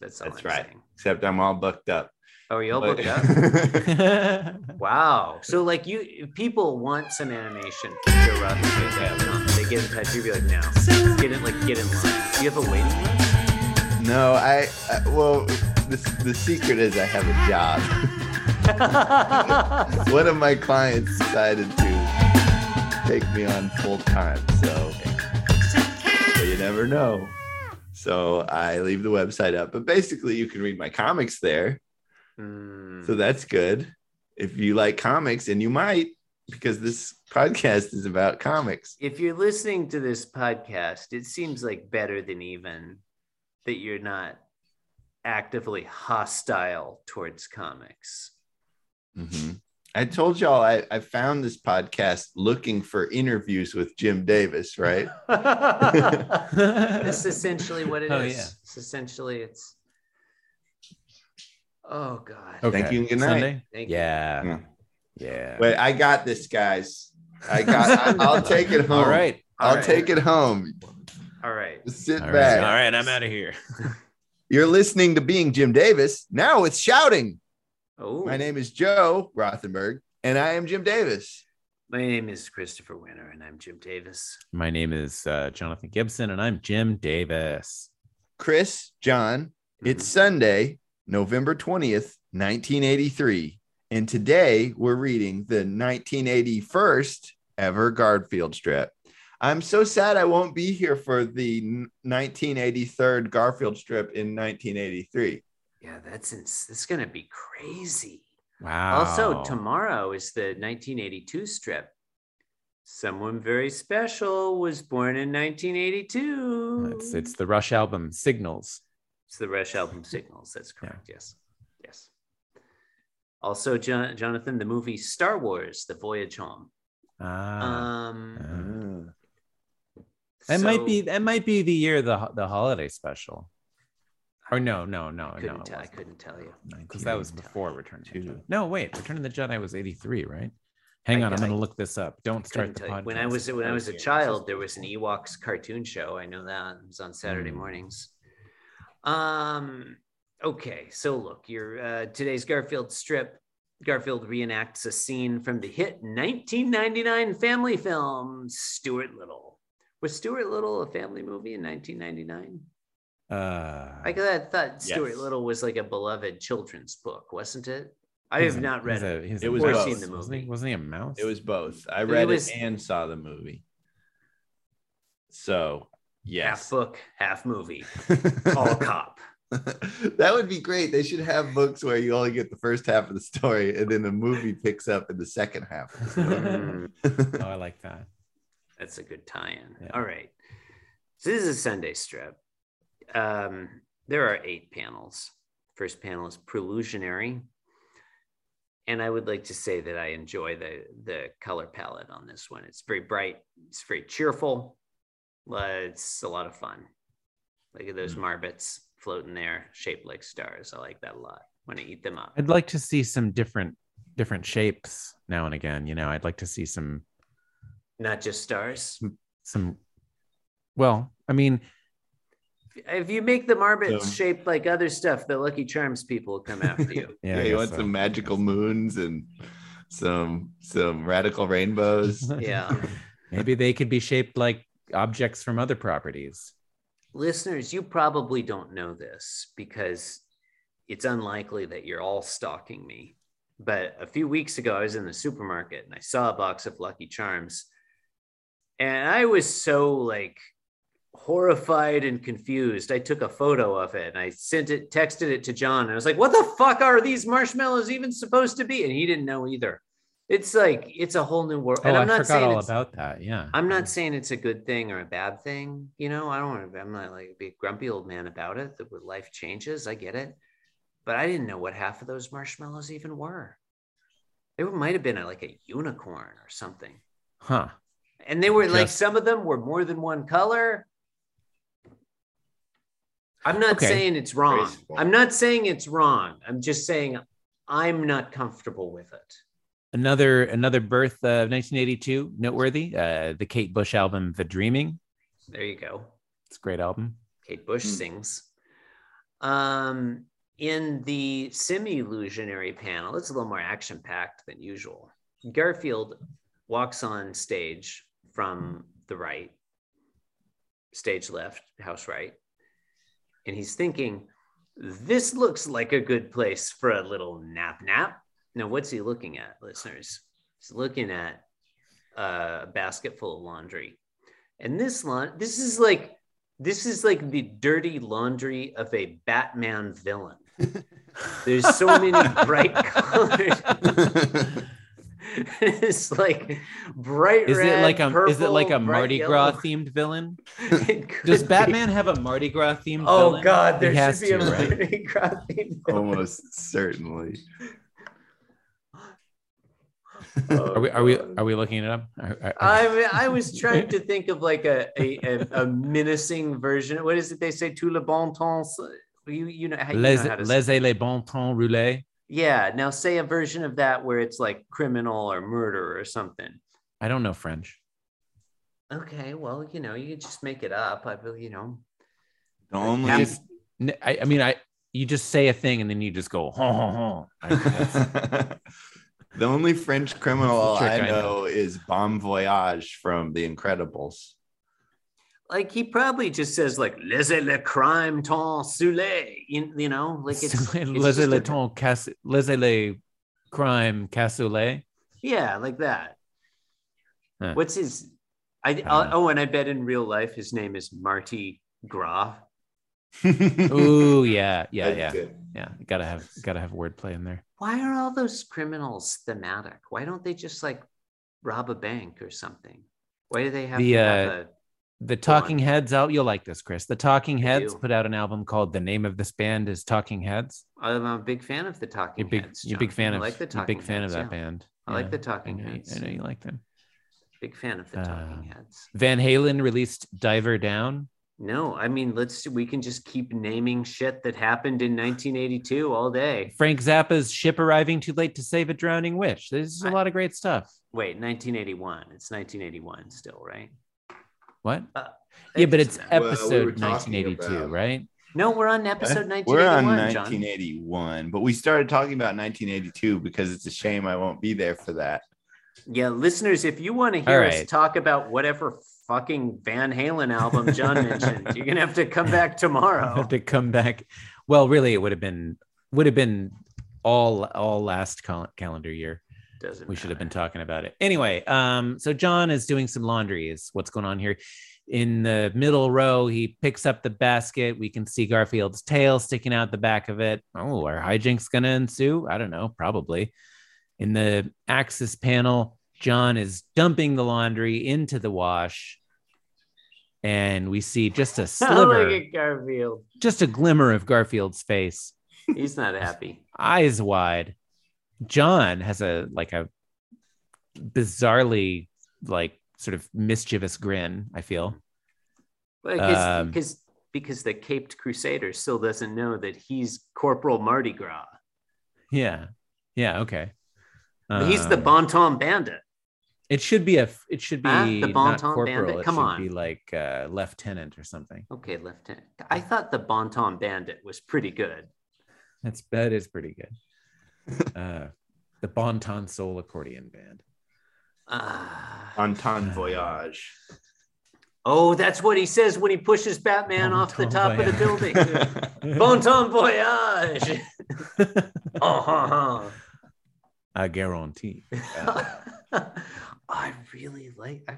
That's all That's I'm right. saying. Except I'm all booked up. Oh, you all But- booked up? Wow. So like you people want some animation from Joe Roth. They get in touch. You'd be like, no. Get in like get in line. Do you have a waiting list? No, I, I well, the, the secret is I have a job. One of my clients decided to take me on full time, so, so you never know. So I leave the website up, but basically you can read my comics there. Hmm. So that's good. If you like comics, and you might, because this podcast is about comics. if you're listening to this podcast, it seems like better than even that you're not actively hostile towards comics. Mhm. I told y'all I, I found this podcast looking for interviews with Jim Davis, right? That's essentially what it oh, is. Oh, yeah. It's essentially it's. Oh God. Okay. Thank you and good night. Sunday? Thank you. Yeah. Yeah. Yeah. Wait, I got this, guys. I got. I, I'll take it home. All right. I'll All right. take it home. All right. Just sit All right. back. All right. I'm out of here. You're listening to Being Jim Davis. Now it's shouting. Oh, My name is Joe Rothenberg, and I am Jim Davis. My name is Christopher Winter, and I'm Jim Davis. My name is uh, Jonathan Gibson, and I'm Jim Davis. Chris, John, it's Sunday, November 20th, 1983. And today we're reading the 1981st ever Garfield strip. I'm so sad I won't be here for the 1983rd Garfield strip in 1983. Yeah, that's ins- it's gonna be crazy. Wow. Also, tomorrow is the 1982 strip. Someone very special was born in 1982. it's it's the Rush album Signals. It's the Rush album Signals. That's correct. Yes. Yes. Also, Jon- Jonathan, the movie Star Wars: The Voyage Home. Ah. Um, that might be that might be the year the the holiday special. Or no, no, no, I couldn't no. tell. I couldn't tell you. Because that was before Return of the Jedi. No, wait, Return of the Jedi was 83, right? Hang I- on, I'm gonna look this up. Don't start the tell you. podcast. When I was when I was a child, there was an Ewoks cartoon show. I know that it was on Saturday Hmm. mornings. Um. Okay, so look, your uh, today's Garfield strip. Garfield reenacts a scene from the hit 1999 family film Stuart Little. Was Stuart Little a family movie in 1999? Uh, I thought- thought Stuart Yes. Little was like a beloved children's book, wasn't it? I he's have a- not read he's it. It was mouse. both. seen the Wasn't he, movie. wasn't he a mouse? It was both. I It read was- it and saw the movie. So, yes, half yes. book, half movie, all cop. that would be great. They should have books where you only get the first half of the story and then the movie picks up in the second half. of the story. Oh, I like that. that's a good tie-in. Yeah. All right. So this is a Sunday strip. Um, there are eight panels. First panel is prelusionary. And I would like to say that I enjoy the the color palette on this one. It's very bright, it's very cheerful. It's a lot of fun. Look at those marbits floating there, shaped like stars. I like that a lot. Want to eat them up. I'd like to see some different different shapes now and again. You know, I'd like to see some Not just stars. some. Well, I mean, If you make the marbits So- shaped like other stuff, the Lucky Charms people will come after you. yeah, Yeah, you want so. some magical moons and some some radical rainbows. yeah. Maybe they could be shaped like objects from other properties. Listeners, you probably don't know this because it's unlikely that you're all stalking me. But a few weeks ago, I was in the supermarket and I saw a box of Lucky Charms. And I was so like horrified and confused. I took a photo of it and I sent it, texted it to John. And I was like, what the fuck are these marshmallows even supposed to be? And he didn't know either. It's like, it's a whole new world. Oh, and I'm I not forgot saying all about that. Yeah. I'm not saying it's a good thing or a bad thing. You know, I don't want to, I'm not like be a grumpy old man about it that with life changes. I get it. But I didn't know what half of those marshmallows even were. They might have been a, like a unicorn or something. Huh. And they were like, some of them were more than one color. I'm not Okay. saying it's wrong. Graceful. I'm not saying it's wrong. I'm just saying I'm not comfortable with it. Another another birth of 1982, noteworthy. Uh, the Kate Bush album, The Dreaming. There you go. It's a great album. Kate Bush Hmm. sings. Um, in the semi-illusionary panel, it's a little more action-packed than usual. Garfield walks on stage from the right, stage left, house right, and he's thinking, "This looks like a good place for a little nap nap." Now, what's he looking at, listeners? He's looking at uh, a basket full of laundry, and this lawn, this is like this is like the dirty laundry of a Batman villain. There's so many bright colors. it's like bright Is red, it like a is it like a purple, bright Mardi yellow. Gras themed villain? It could Does be. Batman have a Mardi Gras themed villain? Oh villain? God, there He should be a right? Mardi Gras theme. Almost certainly. Oh, Are we are we are we looking it up? Are- are- I I was trying to think of like a a, a, a menacing version. What is it they say? Tout le bon temps. You you know, how, you know Les how to say- les bon temps rouler. Yeah. Now say a version of that where it's like criminal or murder or something. I don't know French. Okay. Well, you know, you just make it up. I will, you know. The only Cap- Just- N- I, I mean, I you just say a thing and then you just go ho ho ho. I- the only French criminal Trick I I know. know is Bomb Voyage from The Incredibles. Like he probably just says like laissez le crime temps soule. You, you know, like it's, it's laissez le les a- temps casse, laissez les crime cassoulet. Yeah, like that. Huh. What's his? I, don't uh, oh, and I bet in real life his name is Marty Gras. oh yeah, yeah, That's yeah, good. yeah. Gotta have gotta have wordplay in there. Why are all those criminals thematic? Why don't they just like rob a bank or something? Why do they have The, to have uh, a? The Talking Heads out. You'll like this, Chris. The Talking Heads put out an album called "The Name of This Band Is Talking Heads." I'm a big fan of the Talking You're big. Heads. you're a big fan I of. like the you're big fan Heads, of that yeah. band. I like the Talking I know, Heads. I know you like them. Big fan of the Talking Uh, Heads. Van Halen released "Diver Down." No, I mean let's we can just keep naming shit that happened in 1982 all day. Frank Zappa's "Ship Arriving Too Late to Save a Drowning Witch." There's a I- lot of great stuff. Wait, 1981. It's 1981 still, right? What? Uh, yeah, but it's doesn't Well, we episode 1982, about- right? no. We're on episode 1981. We're on John. 1981, but we started talking about 1982 because it's a shame I won't be there for that. Yeah, listeners, if you want to hear All us talk about whatever fucking Van Halen album John mentioned, you're gonna have to come back tomorrow. Have to come back. Well, really, it would have been would have been all all last cal- calendar year. Doesn't We should have been talking about it. Anyway, um, so John is doing some laundry. Is what's going on here. In the middle row, he picks up the basket. We can see Garfield's tail sticking out the back of it. Oh, are hijinks to ensue? I don't know. Probably. In the Axis panel, John is dumping the laundry into the wash, and we see just a sliver, Garfield. just a glimmer of Garfield's face, He's not happy. eyes wide. John has a like a bizarrely like sort of mischievous grin. I feel. Because Um, because because the Caped Crusader still doesn't know that he's Corporal Mardi Gras. Yeah. Yeah. Okay. he's the Um, Bon Ton Bandit. It should be a. It should be Huh? The not Bon Ton corporal. Bandit? It Come should on. be like uh, lieutenant or something. Okay, Lieutenant. I thought the Bon Ton Bandit was pretty good. That's that is pretty good. uh, the Bon Ton Soul Accordion Band. Ah. Anton Voyage. oh, that's what he says when he pushes Batman Bon off the ton top of the building. bon ton voyage. oh, ha, I guarantee. ha. I really like. I,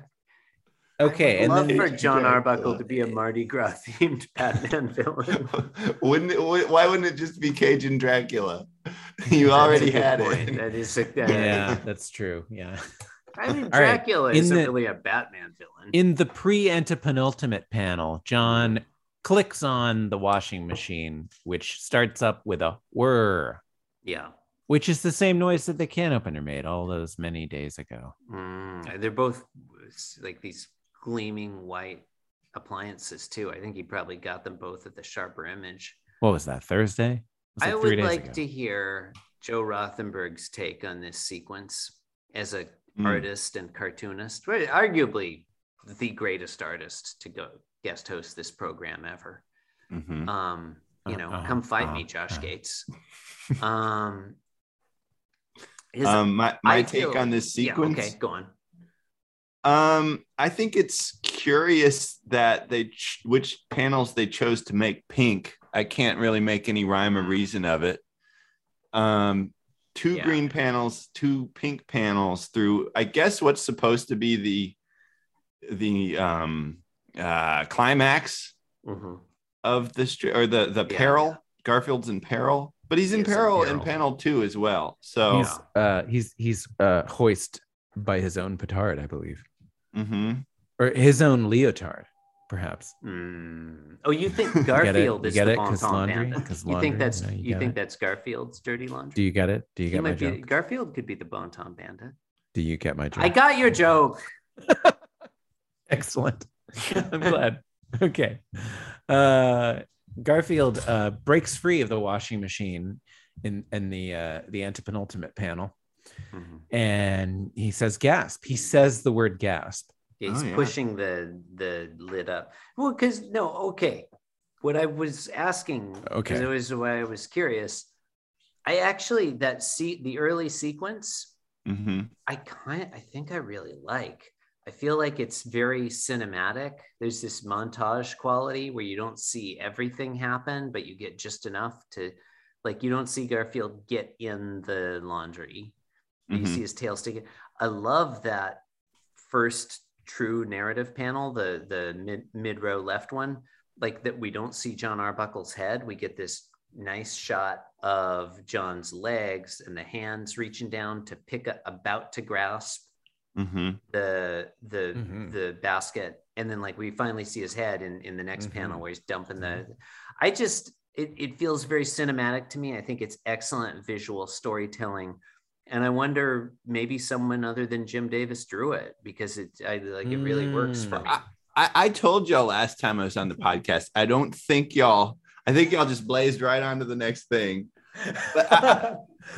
Okay, I and would love then for John Arbuckle to be a Mardi Gras themed Batman villain. wouldn't it, why wouldn't it just be Cajun Dracula? You already had point. it. That is a, yeah, that's true. Yeah. I mean, Dracula In isn't the- really a Batman villain. In the pre-antepenultimate panel, John clicks on the washing machine, which starts up with a whir, yeah. which is the same noise that the can opener made all those many days ago. Mm, they're both like these gleaming white appliances too. I think he probably got them both at the Sharper Image. What was that? Thursday? Was I would like ago? to hear Joe Rothenberg's take on this sequence as a Mm. artist and cartoonist, right? arguably the greatest artist to go guest host this program ever. Mhm. Um, you know, Uh-uh, come fight me, uh-uh. Josh Gates. Um, his- Um, my my I take feel- on this yeah, sequence. okay, go on. Um, I think it's curious that they ch- which panels they chose to make pink. I can't really make any rhyme or reason of it. Um, two Yeah. green panels, two pink panels through. I guess what's supposed to be the the um uh climax Mhm. of the stri- or the the Yeah. peril. Garfield's in peril, but he's in He is in peril in panel two as well. So He's uh he's he's uh hoist by his own petard, I believe. Mhm. Or his own leotard, perhaps. Mm. Oh, you think get it? Garfield You is get the it? Bon 'Cause Ton laundry? Bandit? 'Cause You think that's you you you think it. that's Garfield's dirty laundry? Do you get it? Do you He get my might be, joke? Garfield could be the Bon Ton Bandit. Do you get my joke? I got your joke. Excellent. I'm glad. Okay. Uh, Garfield uh, breaks free of the washing machine in in the uh, the antepenultimate panel, Mhm. and he says gasp. He says the word gasp. Yeah, he's Oh, yeah. pushing the the lid up. Well, because no, okay. What I was asking, Okay. because it was why I was curious. I actually that see the early sequence. Mhm. I kind I think I really like. I feel like it's very cinematic. There's this montage quality where you don't see everything happen, but you get just enough to like you don't see Garfield get in the laundry. You Mhm. see his tail sticking. I love that first true narrative panel, the the mid mid row left one, like that we don't see John Arbuckle's head. We get this nice shot of John's legs and the hands reaching down to pick up, about to grasp Mhm. the the Mhm. the basket and then like we finally see his head in in the next Mhm. panel where he's dumping the i just it, it feels very cinematic to me i think it's excellent visual storytelling and i wonder maybe someone other than jim davis drew it because it I, like it really works for Mm. me I, I told y'all last time I was on the podcast. I don't think y'all. I think y'all just blazed right on to the next thing. But I,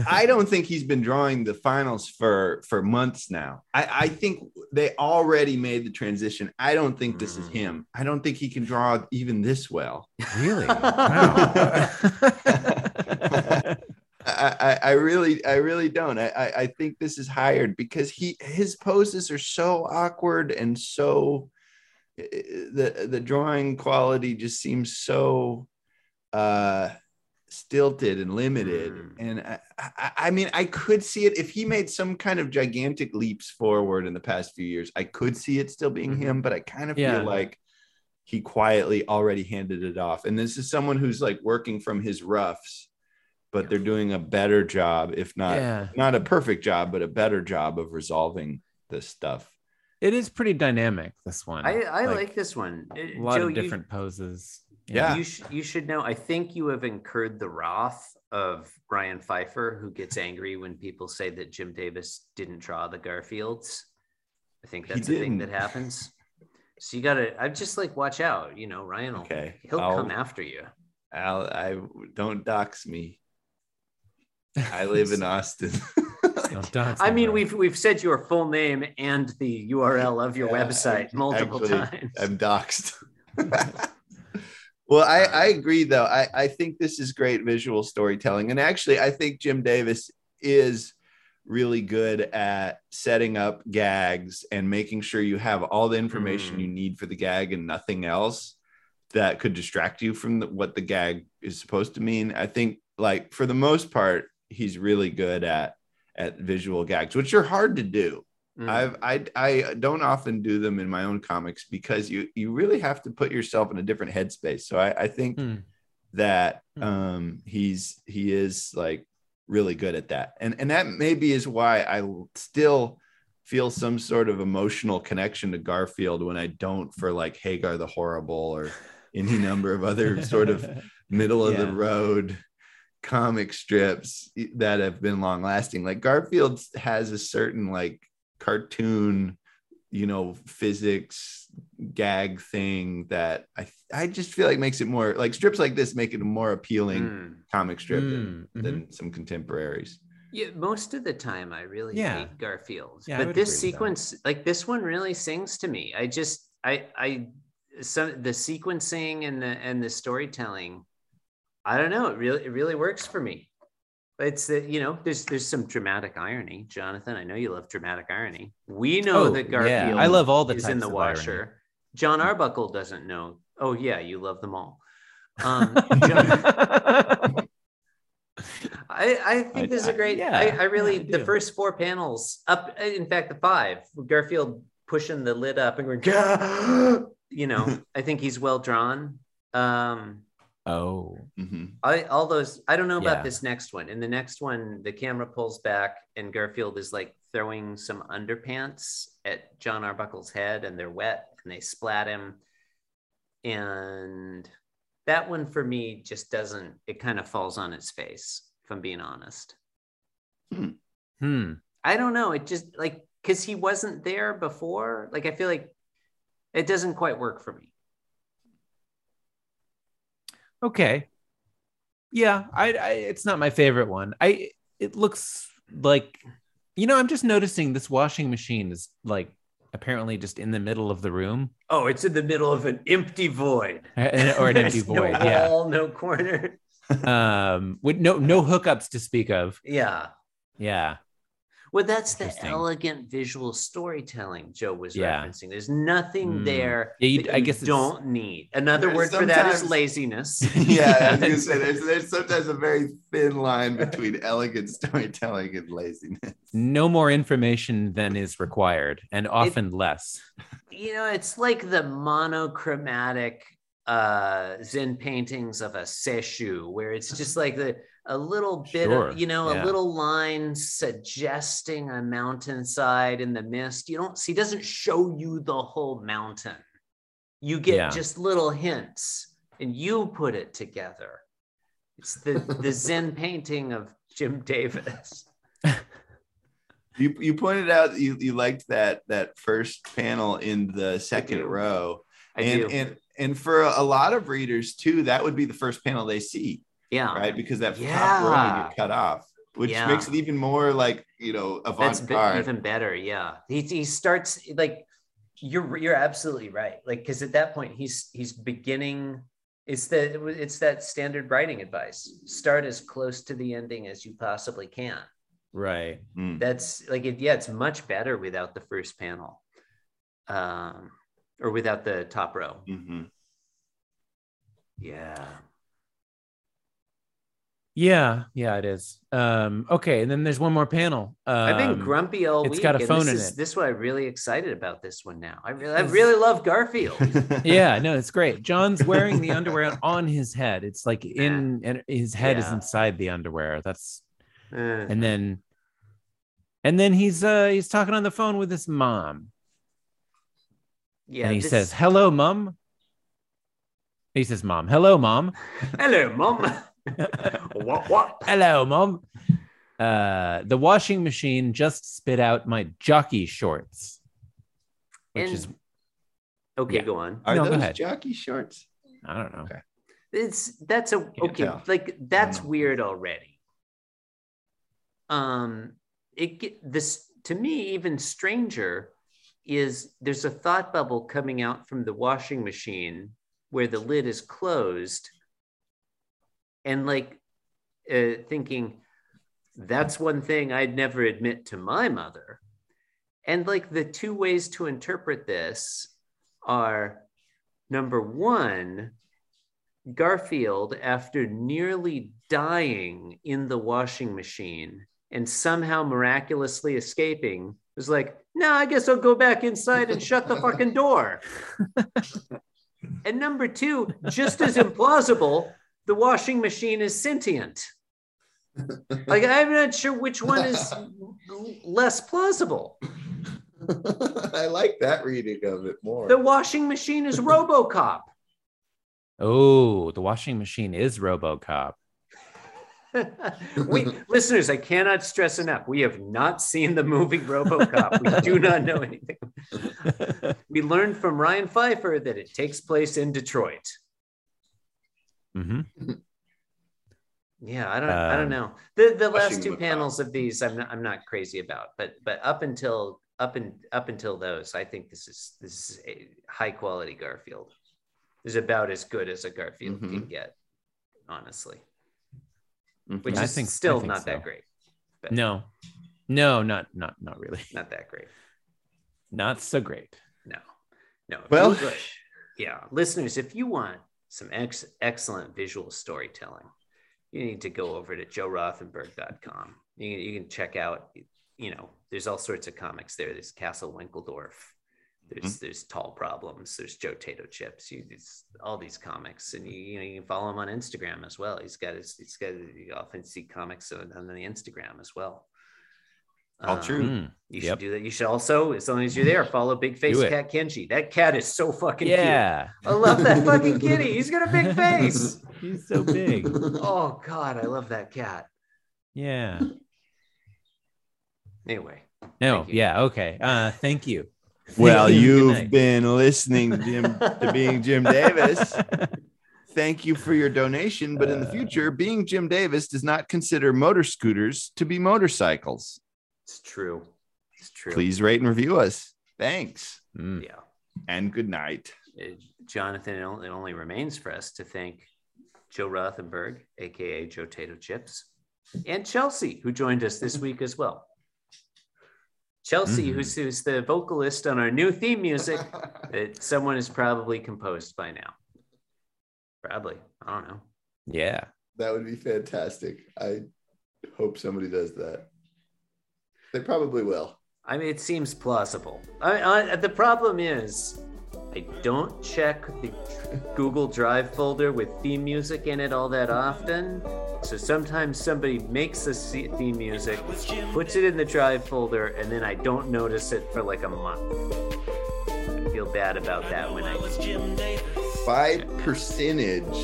I don't think he's been drawing the finals for for months now. I, I think they already made the transition. I don't think this is Mm. him. I don't think he can draw even this well. Really? Wow. I, I, I really, I really don't. I, I, I think this is hired because he his poses are so awkward and so eh, the the drawing quality just seems so uh stilted and limited. Mm. And I, I, I mean, I could see it if he made some kind of gigantic leaps forward in the past few years. I could see it still being Mhm. him, but I kind of Yeah. feel like he quietly already handed it off. And this is someone who's like working from his roughs, but they're doing a better job, if not yeah. not a perfect job, but a better job of resolving this stuff. It is pretty dynamic, this one. i i like, this one a Uh, lot Joe, of you- different poses. Yeah. You, sh- you should know. I think you have incurred the wrath of Ryan Pfeiffer, who gets angry when people say that Jim Davis didn't draw the Garfields. I think that's the thing that happens. So you gotta. I just like watch out. You know, Ryan will. Okay. He'll I'll- come after you. Al, I don't dox me. I live in Austin. Don't I mean, bro. we've we've said your full name and the URL of your Yeah, website I'm- multiple actually, times. I'm doxxed. well, I, I agree though. I, I think this is great visual storytelling. And actually, I think Jim Davis is really good at setting up gags and making sure you have all the information Mm. you need for the gag and nothing else that could distract you from the, what the gag is supposed to mean. I think like for the most part, he's really good at at visual gags, which are hard to do. Mm. I've I I don't often do them in my own comics because you you really have to put yourself in a different headspace. So I, I think Hmm. that Hmm. um he's he is like really good at that. And and that maybe is why I still feel some sort of emotional connection to Garfield when I don't for like Hagar the Horrible or any number of other sort of middle of the road comic strips that have been long lasting. Like Garfield has a certain like cartoon, you know, physics gag thing that I I just feel like makes it more like strips like this make it a more appealing Mm. comic strip Mm, than, mhm. some contemporaries. Yeah, most of the time I really Yeah. hate Garfield. Yeah, but this agree with that. sequence, like this one really sings to me. I just I I some the sequencing and the and the storytelling I don't know. It really, it really works for me. It's uh, you know, there's there's some dramatic irony, Jonathan. I know you love dramatic irony. We know Oh, that yeah. Garfield I love all the is in the of irony. washer. John Arbuckle doesn't know. Oh yeah, you love them all. Um, John, I, I think I- this is a great. yeah, I, I really yeah, I the first four panels up. In fact, the five Garfield pushing the lid up and going. You know, I think he's well drawn. Um, oh, Mhm. I all those. I don't know about Yeah. this next one. In the next one, the camera pulls back and Garfield is like throwing some underpants at John Arbuckle's head, and they're wet and they splat him. And that one for me just doesn't. It kind of falls on its face. If I'm being honest. hmm. I don't know. It just like because he wasn't there before. Like I feel like it doesn't quite work for me. Okay. Yeah, I, I it's not my favorite one. I it looks like you know, I'm just noticing this washing machine is like apparently just in the middle of the room Oh, it's in the middle of an empty void or an empty void. No yeah. wall, no corner. Um with no no hookups to speak of. Yeah. Yeah. Well, that's the elegant visual storytelling Joe was Yeah. referencing. There's nothing Mm. there Yeah, you- that I you guess don't need. Another word for that is laziness. yeah, I was gonna say there's there's sometimes a very thin line between elegant storytelling and laziness. No more information than is required and often less. you know, it's like the monochromatic uh Zen paintings of a Sesshu, where it's just like the a little bit Sure, of, you know, yeah. a little line suggesting a mountainside in the mist. You don't see, doesn't show you the whole mountain. You get Yeah. just little hints and you put it together. It's the the Zen painting of Jim Davis. You you pointed out you, you liked that that first panel in the second row. I and do. and and for a lot of readers too, that would be the first panel they see, yeah. right? Because that top row would get cut off, which Yeah. makes it even more like you know That's be- avant-garde. even better. Yeah, he he starts like you're you're absolutely right. Like because at that point he's he's beginning. It's the it's that standard writing advice. Start as close to the ending as you possibly can. Right. Mm. That's like it, yeah, it's much better without the first panel, um, or without the top row. Mhm. Yeah. Yeah, yeah, it is. Um, okay, and then there's one more panel. Um, I've been grumpy all it's week. It's got a and phone this in is, it. This is why I'm really excited about this one now. I really, I really love Garfield. yeah, no, it's great. John's wearing the underwear on his head. It's like in and his head is inside the underwear. That's Uh, and then and then he's uh he's talking on the phone with his mom. Yeah, and he this- says, "Hello, mom." He says, "Mom, hello, mom." "Hello, mom." what? What? hello, mom. Uh, the washing machine just spit out my jockey shorts, which And- is Okay, Yeah. go on. Are No, go those ahead. jockey shorts? I don't know. Okay. It's that's a okay. tell. Like that's weird already. Um, it get this to me even stranger is there's a thought bubble coming out from the washing machine where the lid is closed, and like uh, thinking that's one thing I'd never admit to my mother. And like the two ways to interpret this are number one, Garfield, after nearly dying in the washing machine and somehow miraculously escaping, was like, no, I guess I'll go back inside and shut the fucking door. and number two, just as implausible, the washing machine is sentient. Like, I'm not sure which one is less plausible. I like that reading of it more. The washing machine is Robocop. Oh, the washing machine is RoboCop. we listeners, I cannot stress enough. We have not seen the movie RoboCop. We do not know anything. We learned from Ryan Pfeiffer that it takes place in Detroit. hmm Yeah, I don't, I don't Um, know. The the last two McCop. panels of these, I'm not, I'm not crazy about, but but up until up and up until those, I think this is this is a high quality Garfield. Is about as good as a Garfield Mhm. can get. honestly. Mhm. Which I is think- I still think not that great. But No, no, not not not really. not that great. Not so great. No, no. Well- you yeah, listeners, if you want some ex- excellent visual storytelling, you need to go over to joerothenberg.com. You, can- you can check out, you know, there's all sorts of comics there. There's Castle Winkeldorf. There's there's Tall Problems. There's Joe Tato Chips. You, it's all these comics, and you, you know you can follow him on Instagram as well. He's got his he's got you often see comics on, on the Instagram as well. All Um, true. Mm, you should do that. You should also, as long as you're there, follow Big Face Cat Kenji. That cat is so fucking Yeah, cute. I love that fucking kitty. He's got a big face. he's so big. Oh God, I love that cat. Yeah. Anyway, No. Yeah. Okay. Uh, thank you. Well, you. Good you've been listening to, Jim, to Being Jim Davis. Thank you for your donation. But in the Uh. future, Being Jim Davis does not consider motor scooters to be motorcycles. it's true. It's true. Please rate and review us. Thanks Mm. Yeah. and good night. Uh, Jonathan, it only, it only remains for us to thank Joe Rothenberg, aka Joe Tato Chips, and Chelsea, who joined us this week as well. Chelsea, Mhm. who's, who's the vocalist on our new theme music that someone has probably composed by now. Probably. I don't know. Yeah. That would be fantastic. I hope somebody does that. They probably will. I mean, it seems plausible. I, I, the problem is, I don't check the Google Drive folder with theme music in it all that often. So sometimes somebody makes se- theme music, puts it in the Drive folder, and then I don't notice it for like a month. I feel bad about that when I. By percentage,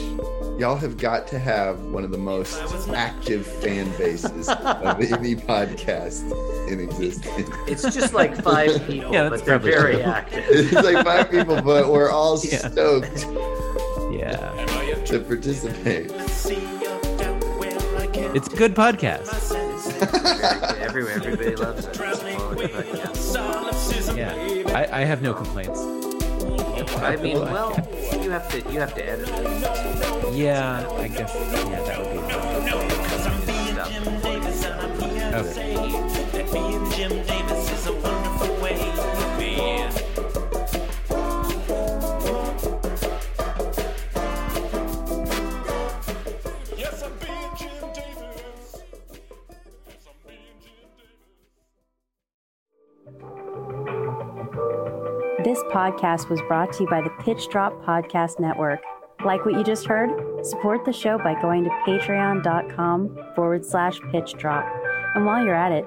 y'all have got to have one of the most active fan bases of any podcast in existence. It's just like five people, Yeah, but they're very true. active. It's like five people, but we're all Yeah. stoked Yeah. to participate. It's a good podcast. Everywhere, everybody loves it. It's a quality podcast. Yeah. I, I have no complaints. I mean, well, you have to you have to edit it. Yeah. I guess. Yeah. That would be. Stuff. Okay. This podcast was brought to you by the Pitch Drop Podcast Network. Like what you just heard? Support the show by going to patreon.com forward slash pitch drop. And while you're at it,